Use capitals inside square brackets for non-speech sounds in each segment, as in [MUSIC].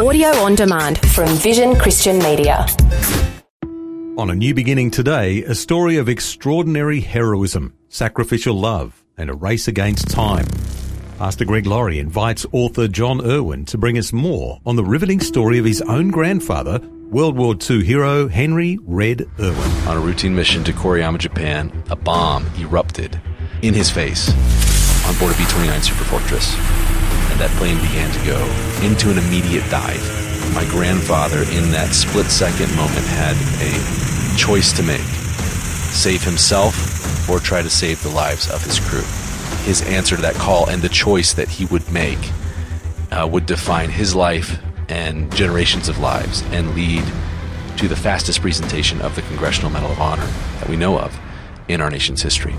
Audio on demand from Vision Christian Media. On A New Beginning today, a story of extraordinary heroism, sacrificial love, and a race against time. Pastor Greg Laurie invites author Jon Erwin to bring us more on the riveting story of his own grandfather, World War II hero Henry Red Erwin. On a routine mission to Koriyama, Japan, a bomb erupted in his face on board a B 29 Superfortress. And that plane began to go into an immediate dive. My grandfather, in that split second moment, had a choice to make save himself or try to save the lives of his crew. His answer to that call and the choice that he would make uh, would define his life and generations of lives and lead to the fastest presentation of the Congressional Medal of Honor that we know of in our nation's history.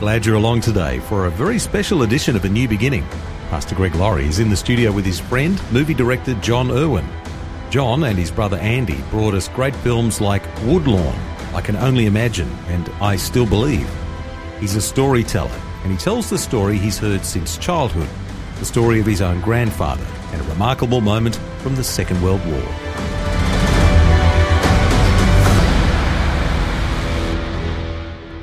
Glad you're along today for a very special edition of A New Beginning. Pastor Greg Laurie is in the studio with his friend, movie director Jon Erwin. John and his brother Andy brought us great films like Woodlawn, I Can Only Imagine, and I Still Believe. He's a storyteller, and he tells the story he's heard since childhood, the story of his own grandfather, and a remarkable moment from the Second World War.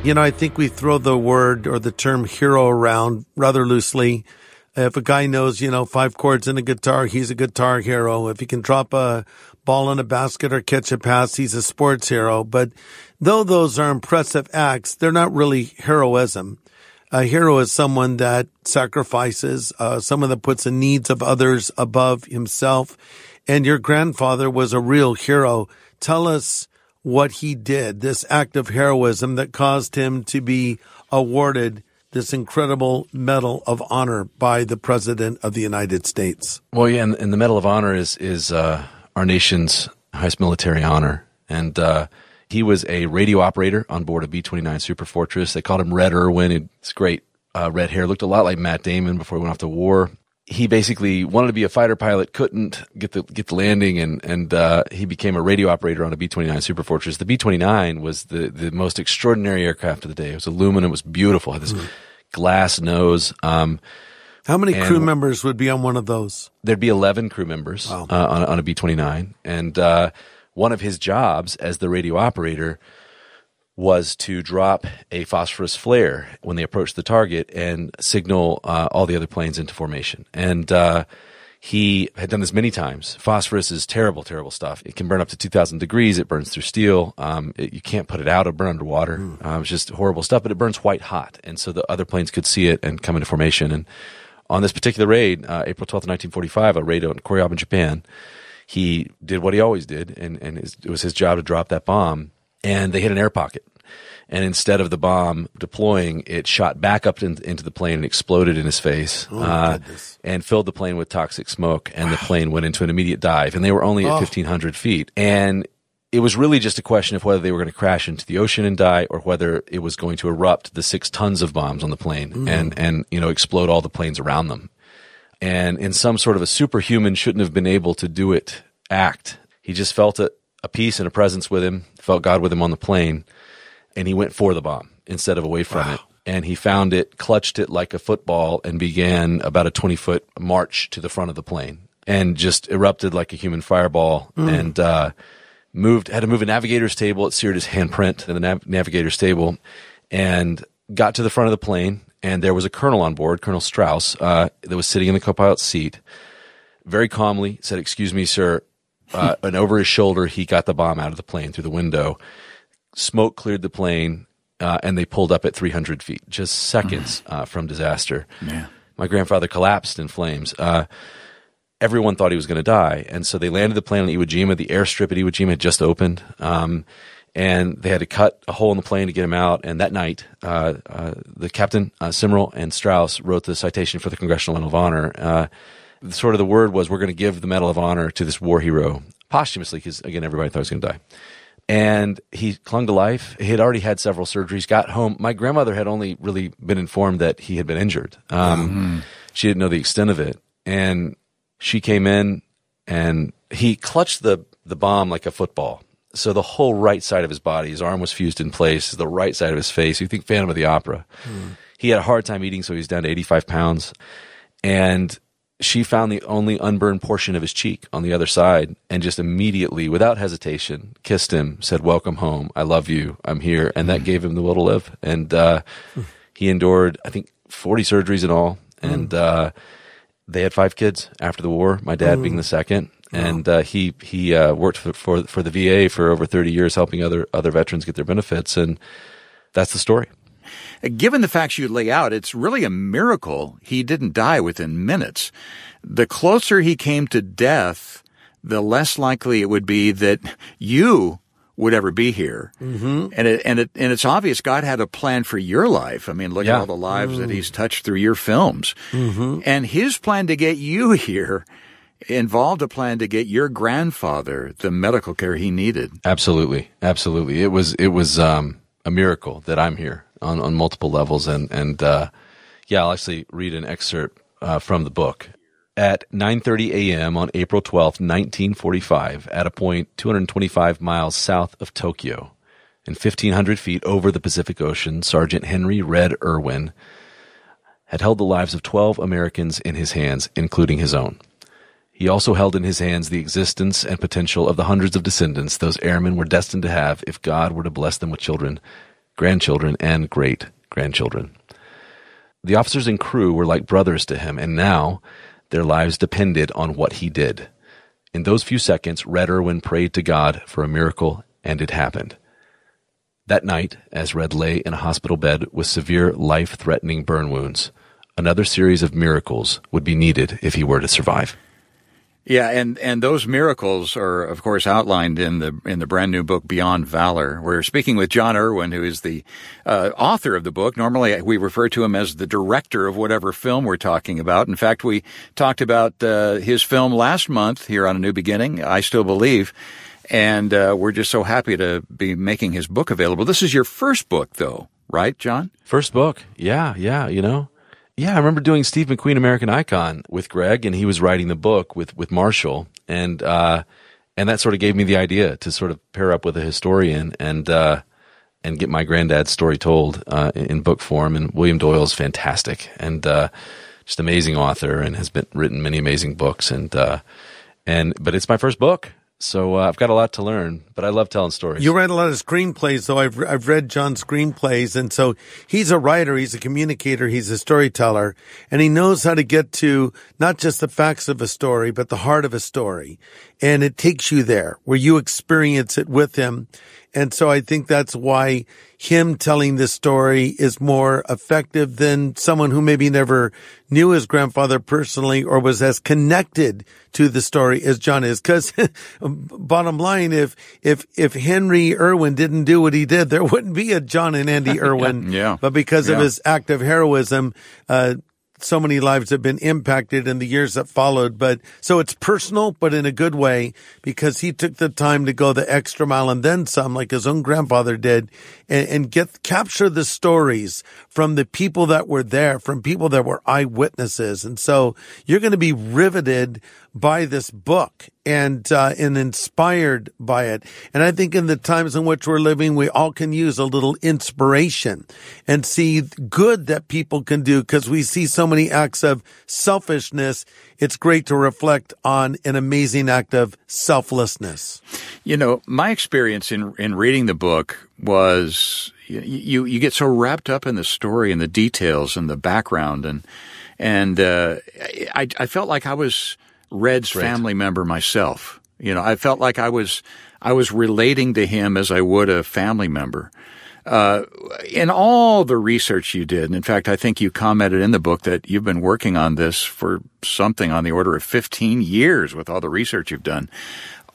You know, I think we throw the word or the term hero around rather loosely. If a guy knows, you know, five chords in a guitar, he's a guitar hero. If he can drop a ball in a basket or catch a pass, he's a sports hero. But though those are impressive acts, they're not really heroism. A hero is someone that sacrifices, uh, someone that puts the needs of others above himself. And your grandfather was a real hero. Tell us what he did, this act of heroism that caused him to be awarded this incredible Medal of Honor by the President of the United States. Well, yeah, and, and the Medal of Honor is is uh, our nation's highest military honor, and uh, he was a radio operator on board a B twenty nine Superfortress. They called him Red Erwin. It's great uh, red hair, looked a lot like Matt Damon before he went off to war he basically wanted to be a fighter pilot, couldn't get the get the landing, and and uh, he became a radio operator on a B twenty nine Super Fortress. The B twenty nine was the the most extraordinary aircraft of the day. It was aluminum, it was beautiful, had this mm. glass nose. Um, How many crew members would be on one of those? There'd be eleven crew members wow. uh, on on a B twenty nine, and uh, one of his jobs as the radio operator was to drop a phosphorus flare when they approached the target and signal uh, all the other planes into formation. And uh, he had done this many times. Phosphorus is terrible, terrible stuff. It can burn up to 2,000 degrees. It burns through steel. Um, it, you can't put it out. It burn underwater. Mm. Uh, it's just horrible stuff, but it burns white hot. And so the other planes could see it and come into formation. And on this particular raid, uh, April 12th, 1945, a raid on in Japan, he did what he always did, and, and his, it was his job to drop that bomb and they hit an air pocket. And instead of the bomb deploying, it shot back up in, into the plane and exploded in his face, oh, uh, and filled the plane with toxic smoke. And wow. the plane went into an immediate dive. And they were only at oh. 1,500 feet. And it was really just a question of whether they were going to crash into the ocean and die, or whether it was going to erupt the six tons of bombs on the plane mm. and and you know explode all the planes around them. And in some sort of a superhuman shouldn't have been able to do it act, he just felt a, a peace and a presence with him, felt God with him on the plane and he went for the bomb instead of away from wow. it. And he found it, clutched it like a football, and began about a 20 foot march to the front of the plane and just erupted like a human fireball mm. and uh, moved, had to move a navigator's table. It seared his handprint in the nav- navigator's table and got to the front of the plane. And there was a colonel on board, Colonel Strauss, uh, that was sitting in the co pilot's seat. Very calmly said, Excuse me, sir. Uh, and over his shoulder, he got the bomb out of the plane through the window smoke cleared the plane, uh, and they pulled up at 300 feet, just seconds mm. uh, from disaster. Yeah. My grandfather collapsed in flames. Uh, everyone thought he was going to die, and so they landed the plane on Iwo Jima. The airstrip at Iwo Jima had just opened. Um, and they had to cut a hole in the plane to get him out. And that night, uh, uh, the captain, uh, and Strauss wrote the citation for the Congressional Medal of Honor. Sort of the word was, we're going to give the Medal of Honor to this war hero posthumously, because again, everybody thought he was going to die and he clung to life. He had already had several surgeries, got home. My grandmother had only really been informed that he had been injured. Um, mm-hmm. She didn't know the extent of it. And she came in and he clutched the, the bomb like a football. So the whole right side of his body, his arm was fused in place, the right side of his face. You think Phantom of the Opera. Mm. He had a hard time eating, so he was down to 85 pounds. And she found the only unburned portion of his cheek on the other side and just immediately, without hesitation, kissed him, said, Welcome home. I love you. I'm here. And that gave him the will to live. And uh, he endured, I think, 40 surgeries in all. And uh, they had five kids after the war, my dad being the second. And uh, he he uh, worked for, for for the VA for over 30 years, helping other other veterans get their benefits. And that's the story. Given the facts you lay out, it's really a miracle he didn't die within minutes. The closer he came to death, the less likely it would be that you would ever be here. Mm-hmm. And it, and it, and it's obvious God had a plan for your life. I mean, look Yeah. at all the lives that he's touched through your films. And his plan to get you [LAUGHS] here involved a plan to get your grandfather the medical care he needed. Absolutely, absolutely. It was it was um, a miracle that I'm here on, on multiple levels, and and uh, yeah, I'll actually read an excerpt uh, from the book. At 9:30 a.m. on April 12th, 1945, at a point 225 miles south of Tokyo, and 1,500 feet over the Pacific Ocean, Sergeant Henry Red Erwin had held the lives of 12 Americans in his hands, including his own. He also held in his hands the existence and potential of the hundreds of descendants those airmen were destined to have if God were to bless them with children, grandchildren, and great grandchildren. The officers and crew were like brothers to him, and now their lives depended on what he did. In those few seconds, Red Erwin prayed to God for a miracle, and it happened. That night, as Red lay in a hospital bed with severe life threatening burn wounds, another series of miracles would be needed if he were to survive. Yeah, and, and those miracles are, of course, outlined in the in the brand new book Beyond Valor. We're speaking with Jon Erwin, who is the uh, author of the book. Normally, we refer to him as the director of whatever film we're talking about. In fact, we talked about uh, his film last month here on A New Beginning. I still believe, and uh, we're just so happy to be making his book available. This is your first book, though, right, John? First book. Yeah, yeah, you know. Yeah, I remember doing Steve McQueen American Icon with Greg and he was writing the book with with Marshall. And uh and that sort of gave me the idea to sort of pair up with a historian and uh and get my granddad's story told uh in, book form. And William Doyle's fantastic and uh just amazing author and has been written many amazing books. And uh and but it's my first book. So uh, I've got a lot to learn, but I love telling stories. You write a lot of screenplays, though. I've I've read John's screenplays, and so he's a writer, he's a communicator, he's a storyteller, and he knows how to get to not just the facts of a story, but the heart of a story, and it takes you there where you experience it with him. And so I think that's why him telling this story is more effective than someone who maybe never knew his grandfather personally or was as connected to the story as John is. Cause [LAUGHS] bottom line, if, if, if Henry Erwin didn't do what he did, there wouldn't be a John and Andy [LAUGHS] Erwin. Yeah. But because of his act of heroism, uh, so many lives have been impacted in the years that followed. But so it's personal, but in a good way because he took the time to go the extra mile and then some, like his own grandfather did, and, and get capture the stories from the people that were there, from people that were eyewitnesses. And so you're going to be riveted by this book and uh, and inspired by it. And I think in the times in which we're living, we all can use a little inspiration and see good that people can do because we see so many acts of selfishness. It's great to reflect on an amazing act of selflessness. You know, my experience in in reading the book was you you, get so wrapped up in the story and the details and the background and and uh, I I felt like I was Red's family member myself. You know, I felt like I was I was relating to him as I would a family member. Uh, in all the research you did, and in fact, I think you commented in the book that you've been working on this for something on the order of 15 years with all the research you've done.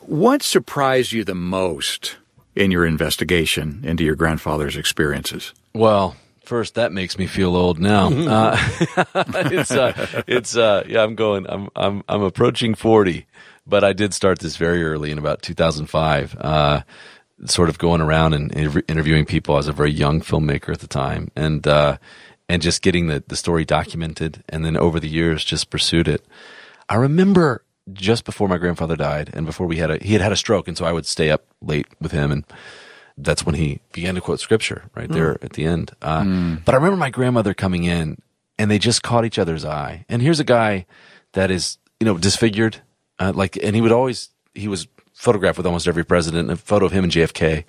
What surprised you the most in your investigation into your grandfather's experiences? Well, first that makes me feel old now. [LAUGHS] uh, [LAUGHS] it's uh, it's uh, yeah, I'm going. I'm I'm I'm approaching forty, but I did start this very early in about 2005. Uh, sort of going around and interviewing people. I was a very young filmmaker at the time, and uh, and just getting the the story documented, and then over the years just pursued it. I remember just before my grandfather died, and before we had a he had had a stroke, and so I would stay up late with him and that's when he began to quote scripture right there at the end. Uh, But I remember my grandmother coming in and they just caught each other's eye. And here's a guy that is, you know, disfigured. Uh, like, and he would always, he was photographed with almost every president, a photo of him and JFK.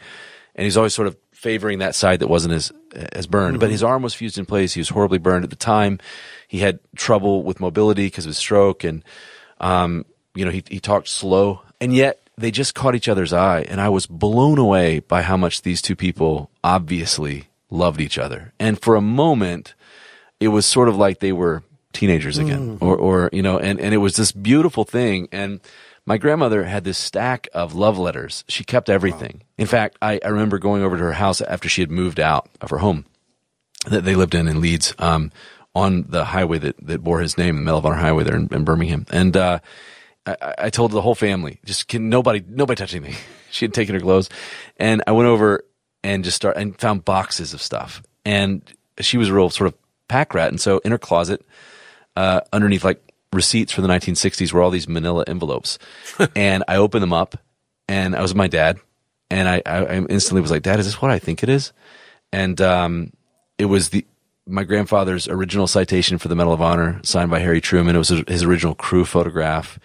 And he's always sort of favoring that side that wasn't as, as burned. Mm-hmm. But his arm was fused in place. He was horribly burned at the time. He had trouble with mobility because of his stroke. And, um, you know, he, he talked slow. And yet, they just caught each other's eye, and I was blown away by how much these two people obviously loved each other. And for a moment, it was sort of like they were teenagers again, mm. or, or, you know, and, and it was this beautiful thing. And my grandmother had this stack of love letters. She kept everything. Wow. In fact, I, I remember going over to her house after she had moved out of her home that they lived in in Leeds, um, on the highway that, that bore his name, the Medal of Honor Highway there in, in Birmingham. And, uh, I, I told the whole family, just can, nobody, nobody touch anything. [LAUGHS] she had taken her clothes, and I went over and just start and found boxes of stuff. And she was a real sort of pack rat, and so in her closet, uh, underneath like receipts from the 1960s, were all these Manila envelopes, [LAUGHS] and I opened them up, and I was with my dad, and I, I, I instantly was like, "Dad, is this what I think it is?" And um, it was the my grandfather's original citation for the Medal of Honor, signed by Harry Truman. It was his original crew photograph.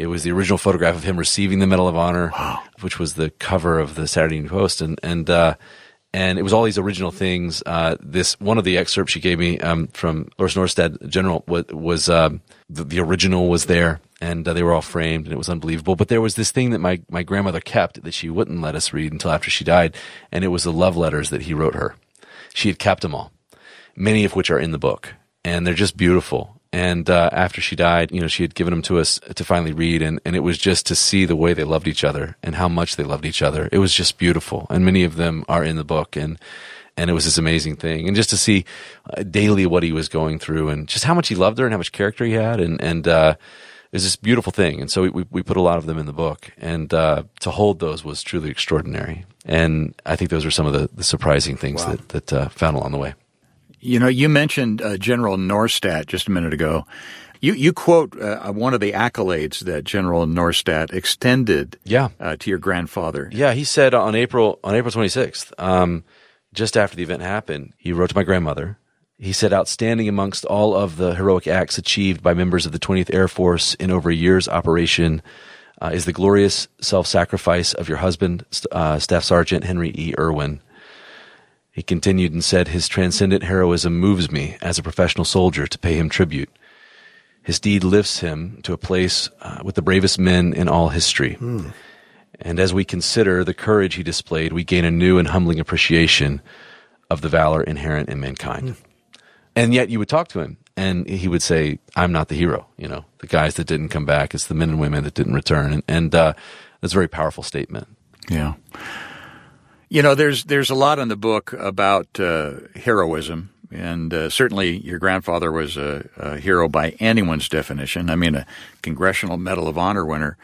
It was the original photograph of him receiving the Medal of Honor, wow. which was the cover of the Saturday Evening Post, and and uh, and it was all these original things. Uh, this one of the excerpts she gave me um, from Lars Norstad General was, was um, the, the, original was there, and uh, they were all framed, and it was unbelievable. But there was this thing that my my grandmother kept that she wouldn't let us read until after she died, and it was the love letters that he wrote her. She had kept them all, many of which are in the book, and they're just beautiful. And uh, after she died, you know, she had given them to us to finally read, and, and it was just to see the way they loved each other and how much they loved each other. It was just beautiful, and many of them are in the book, and and it was this amazing thing, and just to see uh, daily what he was going through, and just how much he loved her, and how much character he had, and and uh, it was this beautiful thing. And so we we put a lot of them in the book, and uh, to hold those was truly extraordinary. And I think those are some of the, the surprising things wow. that that uh, found along the way. You know, you mentioned uh, General Norstad just a minute ago. You you quote uh, one of the accolades that General Norstad extended yeah. Uh, to your grandfather. Yeah, he said on April on April 26th, um, just after the event happened, he wrote to my grandmother. He said, outstanding amongst all of the heroic acts achieved by members of the 20th Air Force in over a year's operation uh, is the glorious self-sacrifice of your husband, uh, Staff Sergeant Henry E. Irwin. He continued and said, His transcendent heroism moves me as a professional soldier to pay him tribute. His deed lifts him to a place uh, with the bravest men in all history. Mm. And as we consider the courage he displayed, we gain a new and humbling appreciation of the valor inherent in mankind. Mm. And yet you would talk to him and he would say, I'm not the hero. You know, the guys that didn't come back, it's the men and women that didn't return. And, and uh, that's a very powerful statement. Yeah. You know, there's there's a lot in the book about uh, heroism, and uh, certainly your grandfather was a, a, hero by anyone's definition. I mean, a Congressional Medal of Honor winner.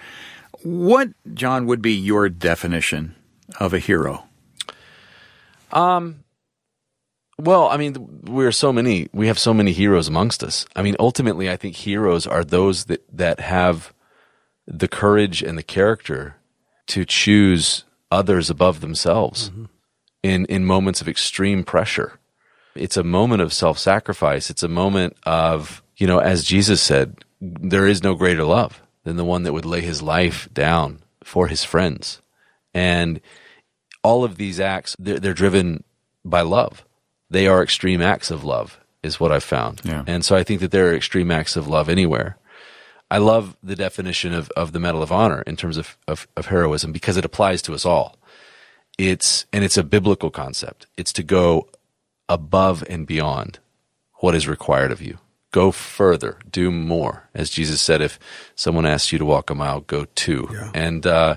What, John, would be your definition of a hero? Um. Well, I mean, we're so many. We have so many heroes amongst us. I mean, ultimately, I think heroes are those that that have the courage and the character to choose others above themselves mm-hmm. in, in moments of extreme pressure. It's a moment of self sacrifice. It's a moment of, you know, as Jesus said, there is no greater love than the one that would lay his life down for his friends. And all of these acts, they're, they're driven by love. They are extreme acts of love, is what I've found. Yeah. And so I think that there are extreme acts of love anywhere. I love the definition of, of the Medal of Honor in terms of, of, of heroism because it applies to us all. It's, and it's a biblical concept. It's to go above and beyond what is required of you. Go further, do more. As Jesus said, if someone asks you to walk a mile, go two. Yeah. And, uh,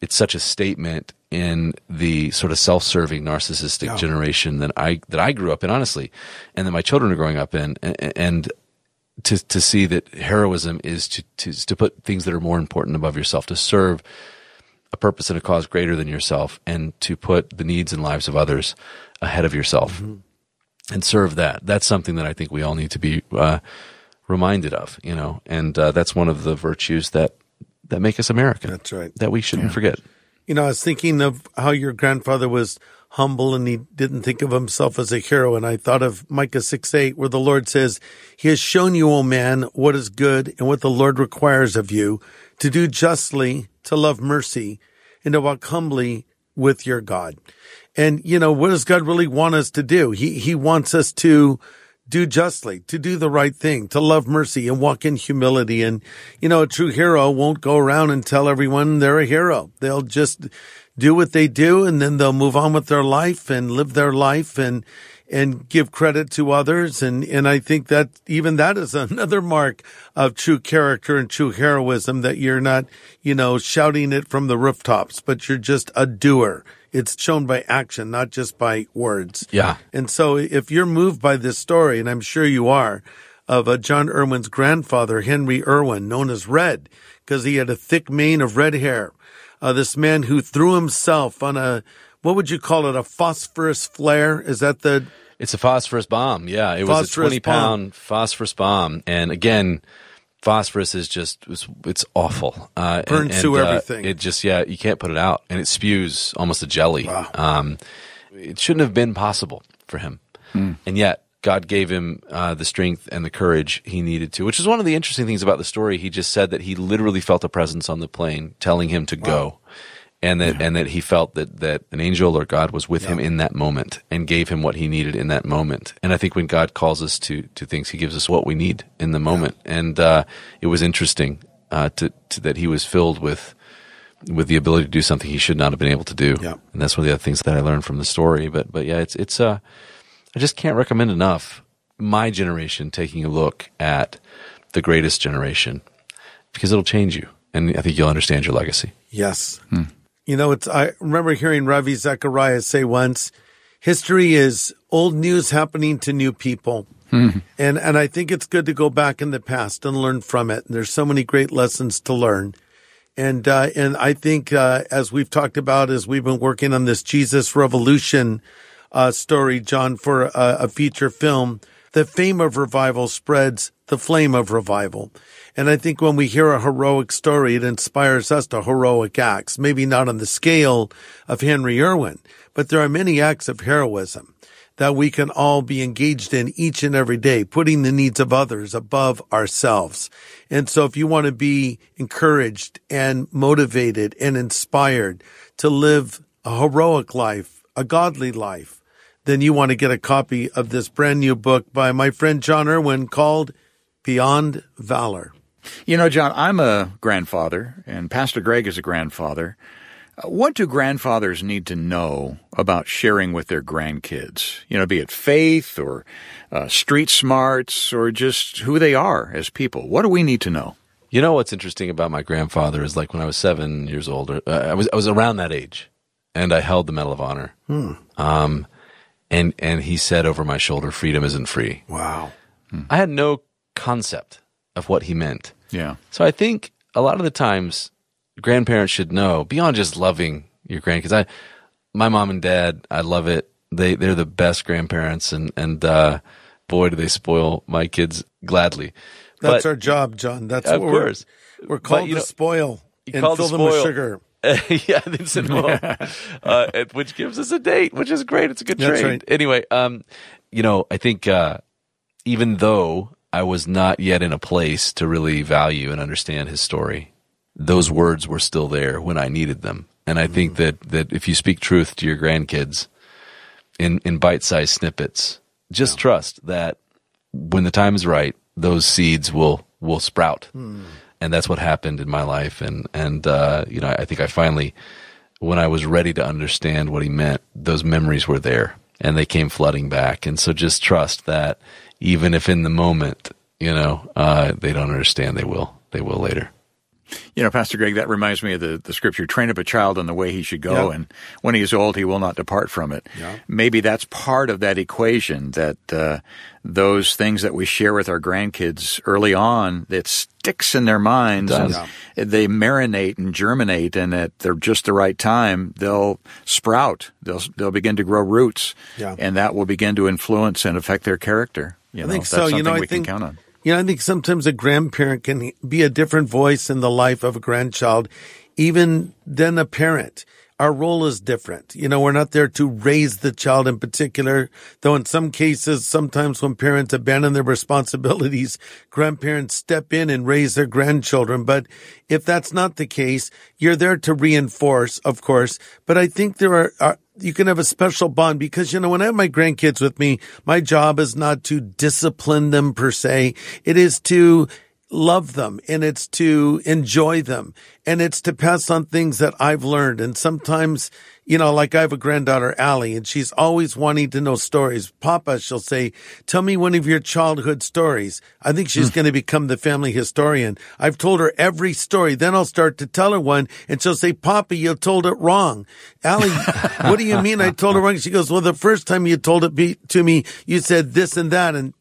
it's such a statement in the sort of self-serving narcissistic yeah. generation that I that I grew up in honestly and that my children are growing up in and, and to to see that heroism is to, to to put things that are more important above yourself, to serve a purpose and a cause greater than yourself, and to put the needs and lives of others ahead of yourself, mm-hmm. and serve that. That's something that I think we all need to be uh, reminded of, you know, and uh, that's one of the virtues that that make us American. That's right. That we shouldn't yeah. forget. You know, I was thinking of how your grandfather was humble and he didn't think of himself as a hero. And I thought of Micah 6 8, where the Lord says, He has shown you, O man, what is good and what the Lord requires of you to do justly, to love mercy, and to walk humbly with your God. And, you know, what does God really want us to do? He, he wants us to do justly, to do the right thing, to love mercy and walk in humility. And, you know, a true hero won't go around and tell everyone they're a hero. They'll just do what they do and then they'll move on with their life and live their life and, and give credit to others. And, and I think that even that is [LAUGHS] another mark of true character and true heroism that you're not, you know, shouting it from the rooftops, but you're just a doer. It's shown by action, not just by words. Yeah. And so if you're moved by this story, and I'm sure you are, of uh, Jon Erwin's grandfather, Henry Erwin, known as Red, because he had a thick mane of red hair. Uh, this man who threw himself on a, what would you call it, a phosphorus flare? Is that the It's a phosphorus bomb. Yeah, it was a 20 pound phosphorus bomb. And again, phosphorus is just, it's, it's awful. Uh, Burns and, through uh, everything. It just, yeah, you can't put it out. And it spews almost a jelly. Um, it shouldn't have been possible for him. And yet, God gave him uh, the strength and the courage he needed to, which is one of the interesting things about the story. He just said that he literally felt a presence on the plane telling him to go. And that, and that he felt that, that an angel or God was with him in that moment and gave him what he needed in that moment. And I think when God calls us to, to things, he gives us what we need in the moment. And, uh, it was interesting, uh, to, to, that he was filled with, with the ability to do something he should not have been able to do. Yeah. And that's one of the other things that I learned from the story. But, but yeah, it's, it's, uh, I just can't recommend enough my generation taking a look at the greatest generation because it'll change you. And I think you'll understand your legacy. Yes. You know, it's, I remember hearing Ravi Zacharias say once, history is old news happening to new people. And, and I think it's good to go back in the past and learn from it. And There's so many great lessons to learn. And, uh, and I think, uh, as we've talked about, as we've been working on this Jesus Revolution, uh, story, John, for a, a feature film, the fame of revival spreads the flame of revival. And I think when we hear a heroic story, it inspires us to heroic acts, maybe not on the scale of Henry Erwin, but there are many acts of heroism that we can all be engaged in each and every day, putting the needs of others above ourselves. And so if you want to be encouraged and motivated and inspired to live a heroic life, a godly life, then you want to get a copy of this brand new book by my friend Jon Erwin called Beyond Valor. You know, John, I'm a grandfather, and Pastor Greg is a grandfather. Uh, What do grandfathers need to know about sharing with their grandkids? You know, be it faith or uh, street smarts or just who they are as people. What do we need to know? You know what's interesting about my grandfather is like when I was seven years old, uh, I was I was around that age, and I held the Medal of Honor. Hmm. Um, and and he said over my shoulder, "Freedom isn't free." Wow. I had no concept of what he meant. Yeah. So I think a lot of the times grandparents should know beyond just loving your grandkids. I, my mom and dad, I love it. They they're the best grandparents, and and uh, boy, do they spoil my kids gladly. That's But- our job, John. That's Of what course. we're, we're called you to know, spoil and called to fill them with spoil. [LAUGHS] yeah, in well, [LAUGHS] uh, which gives us a date, which is great. It's a good That's trade. right. Anyway, um, you know, I think uh, even though I was not yet in a place to really value and understand his story, those words were still there when I needed them. And I Mm. think that that if you speak truth to your grandkids in in bite-sized snippets, just trust that when the time is right, those seeds will will sprout. And that's what happened in my life. And and uh, you know, I think I finally, when I was ready to understand what he meant, those memories were there and they came flooding back. And so just trust that even if in the moment, you know, uh, they don't understand, they will. They will later. You know, Pastor Greg, that reminds me of the, the scripture, train up a child in the way he should go, Yeah. and when he is old, he will not depart from it. Yeah. Maybe that's part of that equation, that uh, those things that we share with our grandkids early on, that sticks in their minds, and they marinate and germinate, and at the, just the right time, they'll sprout. They'll, they'll begin to grow roots, Yeah. and that will begin to influence and affect their character. You I know, think that's so. You something know, I we think can count on. You know, I think sometimes a grandparent can be a different voice in the life of a grandchild, even than a parent. Our role is different. You know, we're not there to raise the child in particular, though in some cases, sometimes when parents abandon their responsibilities, grandparents step in and raise their grandchildren. But if that's not the case, you're there to reinforce, of course. But I think there are, are you can have a special bond because, you know, when I have my grandkids with me, my job is not to discipline them per se. It is to love them and it's to enjoy them and it's to pass on things that I've learned. And sometimes, you know, like I have a granddaughter, Allie, and she's always wanting to know stories. Papa, she'll say, tell me one of your childhood stories. I think she's mm. going to become the family historian. I've told her every story. Then I'll start to tell her one and she'll say, Papa, you told it wrong. Allie, what do you mean I told her wrong? She goes, well, the first time you told it to me, you said this and that. And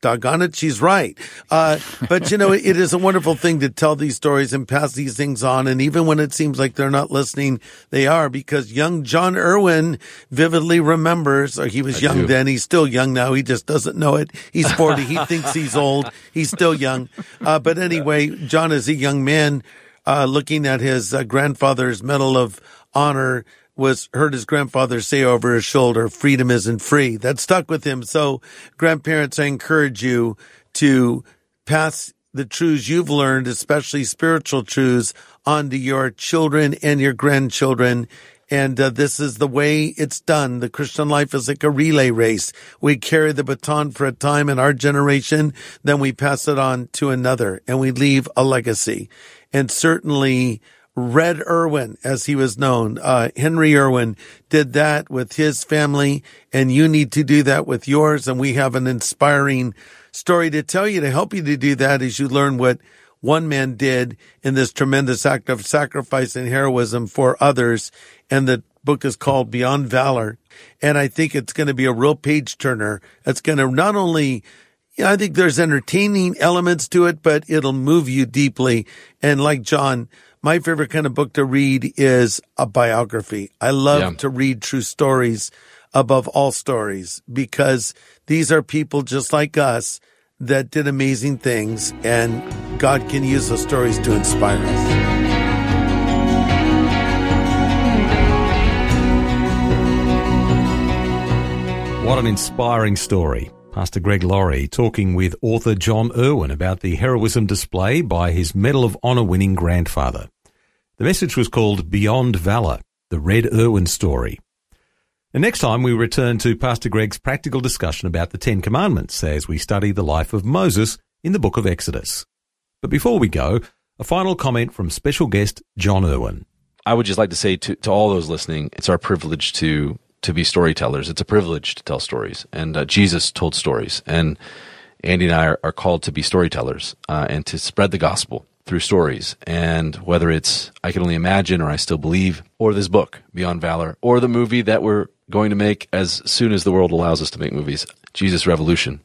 doggone it, she's right. Uh, but you know, it is a wonderful thing to tell these stories and pass these things on. And even when it seems like they're not listening, they are because young Jon Erwin vividly remembers, or he was I young do. then. He's still young now. He just doesn't know it. He's 40. he [LAUGHS] thinks he's old. He's still young. Uh, but anyway, John is a young man, uh, looking at his uh, grandfather's medal of honor was heard his grandfather say over his shoulder, freedom isn't free. That stuck with him. So grandparents, I encourage you to pass the truths you've learned, especially spiritual truths, onto your children and your grandchildren. And uh, this is the way it's done. The Christian life is like a relay race. We carry the baton for a time in our generation, then we pass it on to another and we leave a legacy. And certainly, Red Erwin, as he was known, uh, Henry Erwin did that with his family, and you need to do that with yours. And we have an inspiring story to tell you to help you to do that as you learn what one man did in this tremendous act of sacrifice and heroism for others. And the book is called Beyond Valor. And I think it's going to be a real page turner. It's going to not only I think there's entertaining elements to it, but it'll move you deeply. And like John, my favorite kind of book to read is a biography. I love yeah. to read true stories above all stories because these are people just like us that did amazing things and God can use those stories to inspire us. What an inspiring story. Pastor Greg Laurie talking with author Jon Erwin about the heroism display by his Medal of Honor winning grandfather. The message was called Beyond Valor, the Red Erwin story. And next time we return to Pastor Greg's practical discussion about the Ten Commandments as we study the life of Moses in the book of Exodus. But before we go, a final comment from special guest Jon Erwin. I would just like to say to, to all those listening, it's our privilege to to be storytellers. It's a privilege to tell stories, and uh, Jesus told stories, and Andy and I are, are called to be storytellers uh, and to spread the gospel through stories. And whether it's I Can Only Imagine or I Still Believe, or this book, Beyond Valor, or the movie that we're going to make as soon as the world allows us to make movies, Jesus Revolution.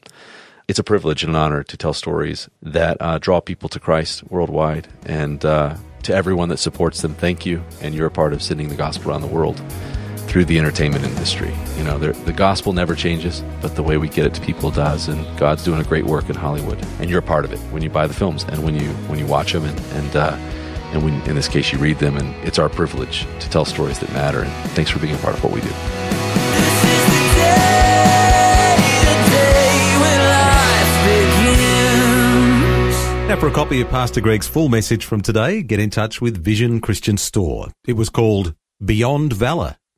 It's a privilege and an honor to tell stories that uh, draw people to Christ worldwide. And uh, to everyone that supports them, thank you. And you're a part of sending the gospel around the world through the entertainment industry. You know, the gospel never changes, but the way we get it to people does. And God's doing a great work in Hollywood, and you're a part of it when you buy the films and when you when you watch them, and and uh, and when in this case you read them. And it's our privilege to tell stories that matter. And thanks for being a part of what we do. Now, for a copy of Pastor Greg's full message from today, get in touch with Vision Christian Store. It was called Beyond Valor